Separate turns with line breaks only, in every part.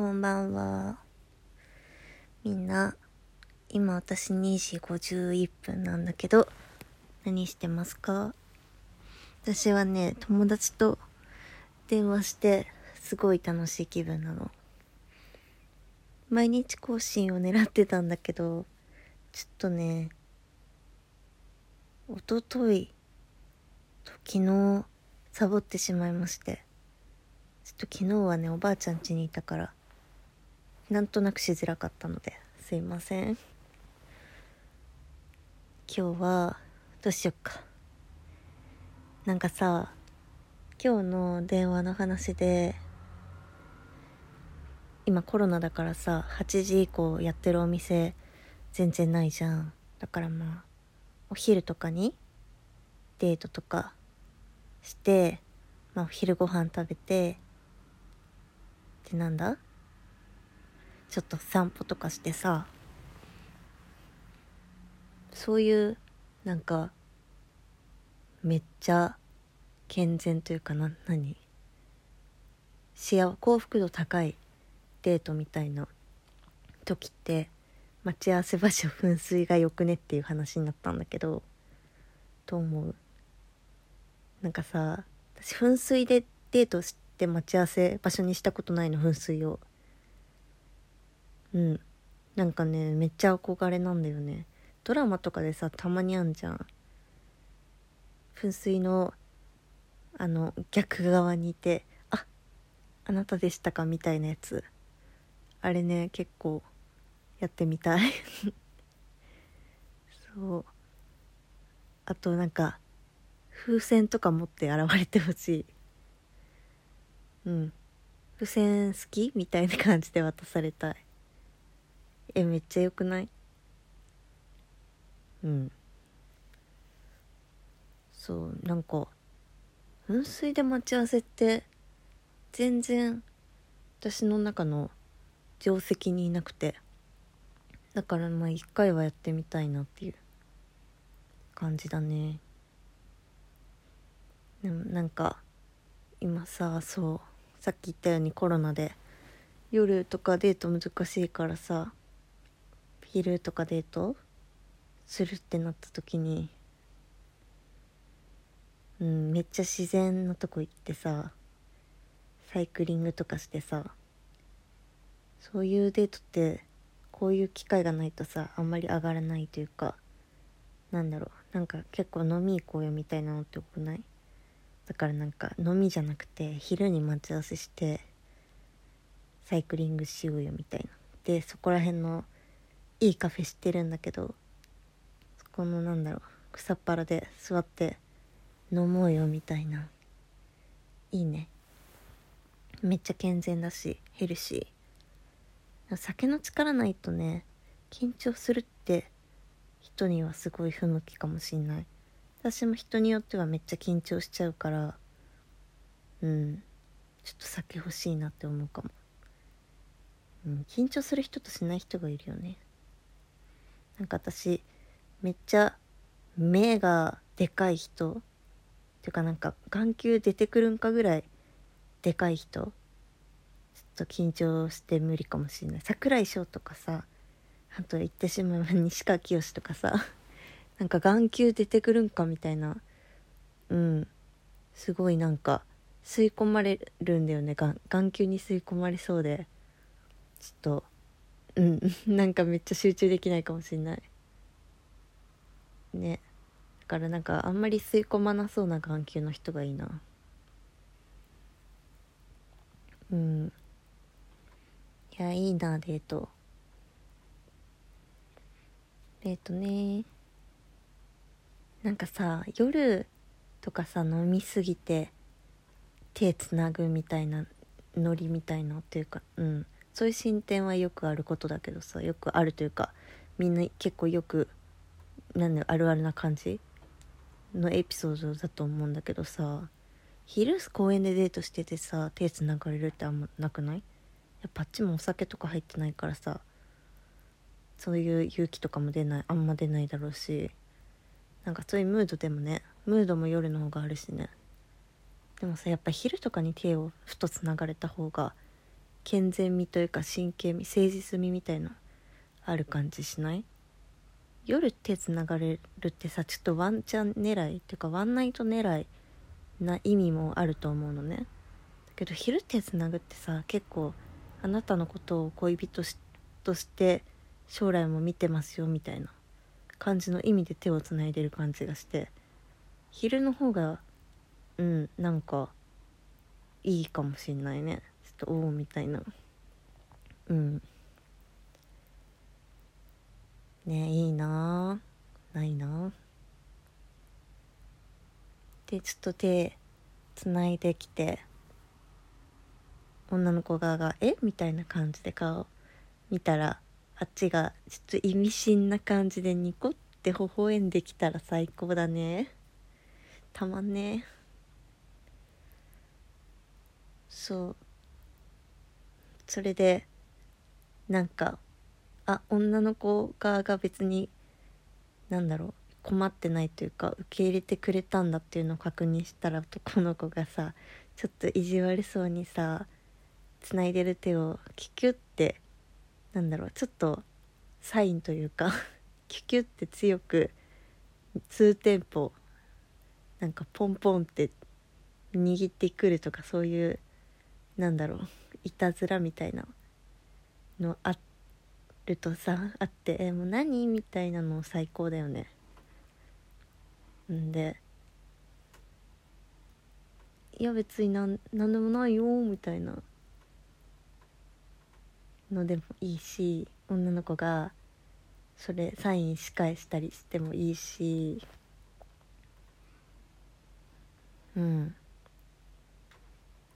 こんばんは。みんな、今私2時51分なんだけど、何してますか？私はね、友達と電話して、すごい楽しい気分なの。毎日更新を狙ってたんだけど、ちょっとね、おとといと昨日サボってしまいまして、ちょっと昨日はね、おばあちゃん家にいたから、なんとなくしづらかったので、すいません。今日は、どうしよっか。なんかさ、今日の電話の話で、今コロナだからさ、8時以降やってるお店全然ないじゃん。だからまあ、お昼とかにデートとかして、まあお昼ご飯食べて、でなんだ？ちょっと散歩とかしてさそういうなんかめっちゃ健全というかな何？幸幸福度高いデートみたいな時って待ち合わせ場所噴水がよくねっていう話になったんだけどどう思う？なんかさ私噴水でデートして待ち合わせ場所にしたことないの噴水を。うん。なんかねめっちゃ憧れなんだよね。ドラマとかでさたまにあんじゃん。噴水のあの逆側にいてああなたでしたかみたいなやつ。あれね結構やってみたい。そう。あとなんか風船とか持って現れてほしい。うん。風船好きみたいな感じで渡されたい。えめっちゃよくない？うん。そうなんか噴水で待ち合わせって全然私の中の定石にいなくてだからまあ一回はやってみたいなっていう感じだね。でもなんか今さそうさっき言ったようにコロナで夜とかデート難しいからさ昼とかデートするってなった時にうんめっちゃ自然なとこ行ってさサイクリングとかしてさそういうデートってこういう機会がないとさあんまり上がらないというかなんだろうなんか結構飲み行こうよみたいなのって多くない？だからなんか飲みじゃなくて昼に待ち合わせしてサイクリングしようよみたいな。でそこら辺のいいカフェ知ってるんだけどそこのなんだろう草っぱらで座って飲もうよみたいな。いいね。めっちゃ健全だしヘルシー。酒の力ないとね緊張するって人にはすごい不向きかもしんない。私も人によってはめっちゃ緊張しちゃうからうん。ちょっと酒欲しいなって思うかも、うん、緊張する人としない人がいるよね。なんか私めっちゃ目がでかい人っていうかなんか眼球出てくるんかぐらいでかい人ちょっと緊張して無理かもしれない。櫻井翔とかさあと言ってしまえば西川きよしとかさ なんか眼球出てくるんかみたいなうん。すごいなんか吸い込まれるんだよね。眼球に吸い込まれそうで。ちょっとうん。なんかめっちゃ集中できないかもしんない。ね。だからなんかあんまり吸い込まなそうな眼球の人がいいな。うん。いやいいなデート。デートね。なんかさ夜とかさ飲みすぎて手つなぐみたいなノリみたいなっていうかうん。そういう進展はよくあることだけどさよくあるというかみんな結構よくなんだあるあるな感じ？のエピソードだと思うんだけどさ昼公園でデートしててさ手つながれるってあんまなくない？やっぱあっちもお酒とか入ってないからさそういう勇気とかも出ないあんま出ないだろうしなんかそういうムードでもねムードも夜の方があるしね。でもさやっぱ昼とかに手をふとつながれた方が健全味というか真剣味誠実味みたいなある感じしない？夜手つながれるってさちょっとワンチャン狙いっていうかワンナイト狙いな意味もあると思うのね。だけど昼手つなぐってさ結構あなたのことを恋人として将来も見てますよみたいな感じの意味で手をつないでる感じがして昼の方がうんなんかいいかもしんないね。とおおみたいな。うん。ねいいな。ないな。でちょっと手つないできて女の子側が「え？みたいな感じで顔見たらあっちがちょっと意味深な感じでニコって微笑んできたら最高だね。たまんね。そう。それでなんかあ女の子側が別になんだろう困ってないというか受け入れてくれたんだっていうのを確認したら男の子がさちょっと意地悪そうにさつないでる手をキュキュってなんだろうちょっとサインというか キュキュって強く数店舗なんかポンポンって握ってくるとかそういうなんだろういたずらみたいなのあるとさあってえもう何みたいなの最高だよね。んでいや別になん何でもないよみたいなのでもいいし女の子がそれサインし返したりしてもいいし。うん。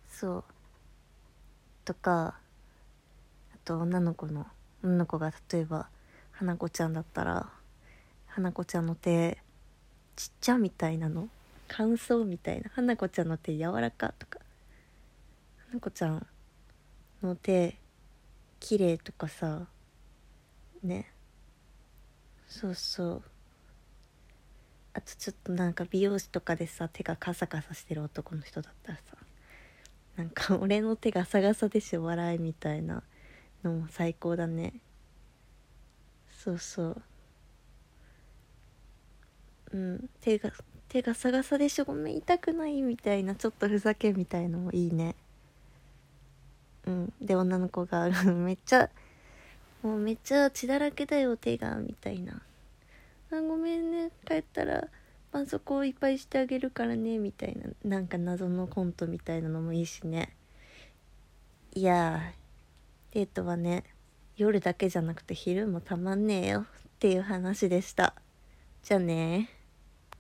そう。とかあと女の子の女の子が例えば花子ちゃんだったら花子ちゃんの手ちっちゃみたいなの？乾燥みたいな？花子ちゃんの手柔らかとか。花子ちゃんの手綺麗とかさね。そうそう。あとちょっとなんか美容師とかでさ手がカサカサしてる男の人だったらさ。なんか 俺の手ガサガサでしょ笑いみたいなのも最高だね。そうそう。うん。手が手がサガサでしょごめん痛くないみたいなちょっとふざけみたいのもいいね。うん。で女の子が めっちゃもうめっちゃ血だらけだよ手が。みたいな。あごめんね。帰ったら晩そこをいっぱいしてあげるからねみたいななんか謎のコントみたいなのもいいしね。いやデートはね夜だけじゃなくて昼もたまんねえよっていう話でした。じゃあね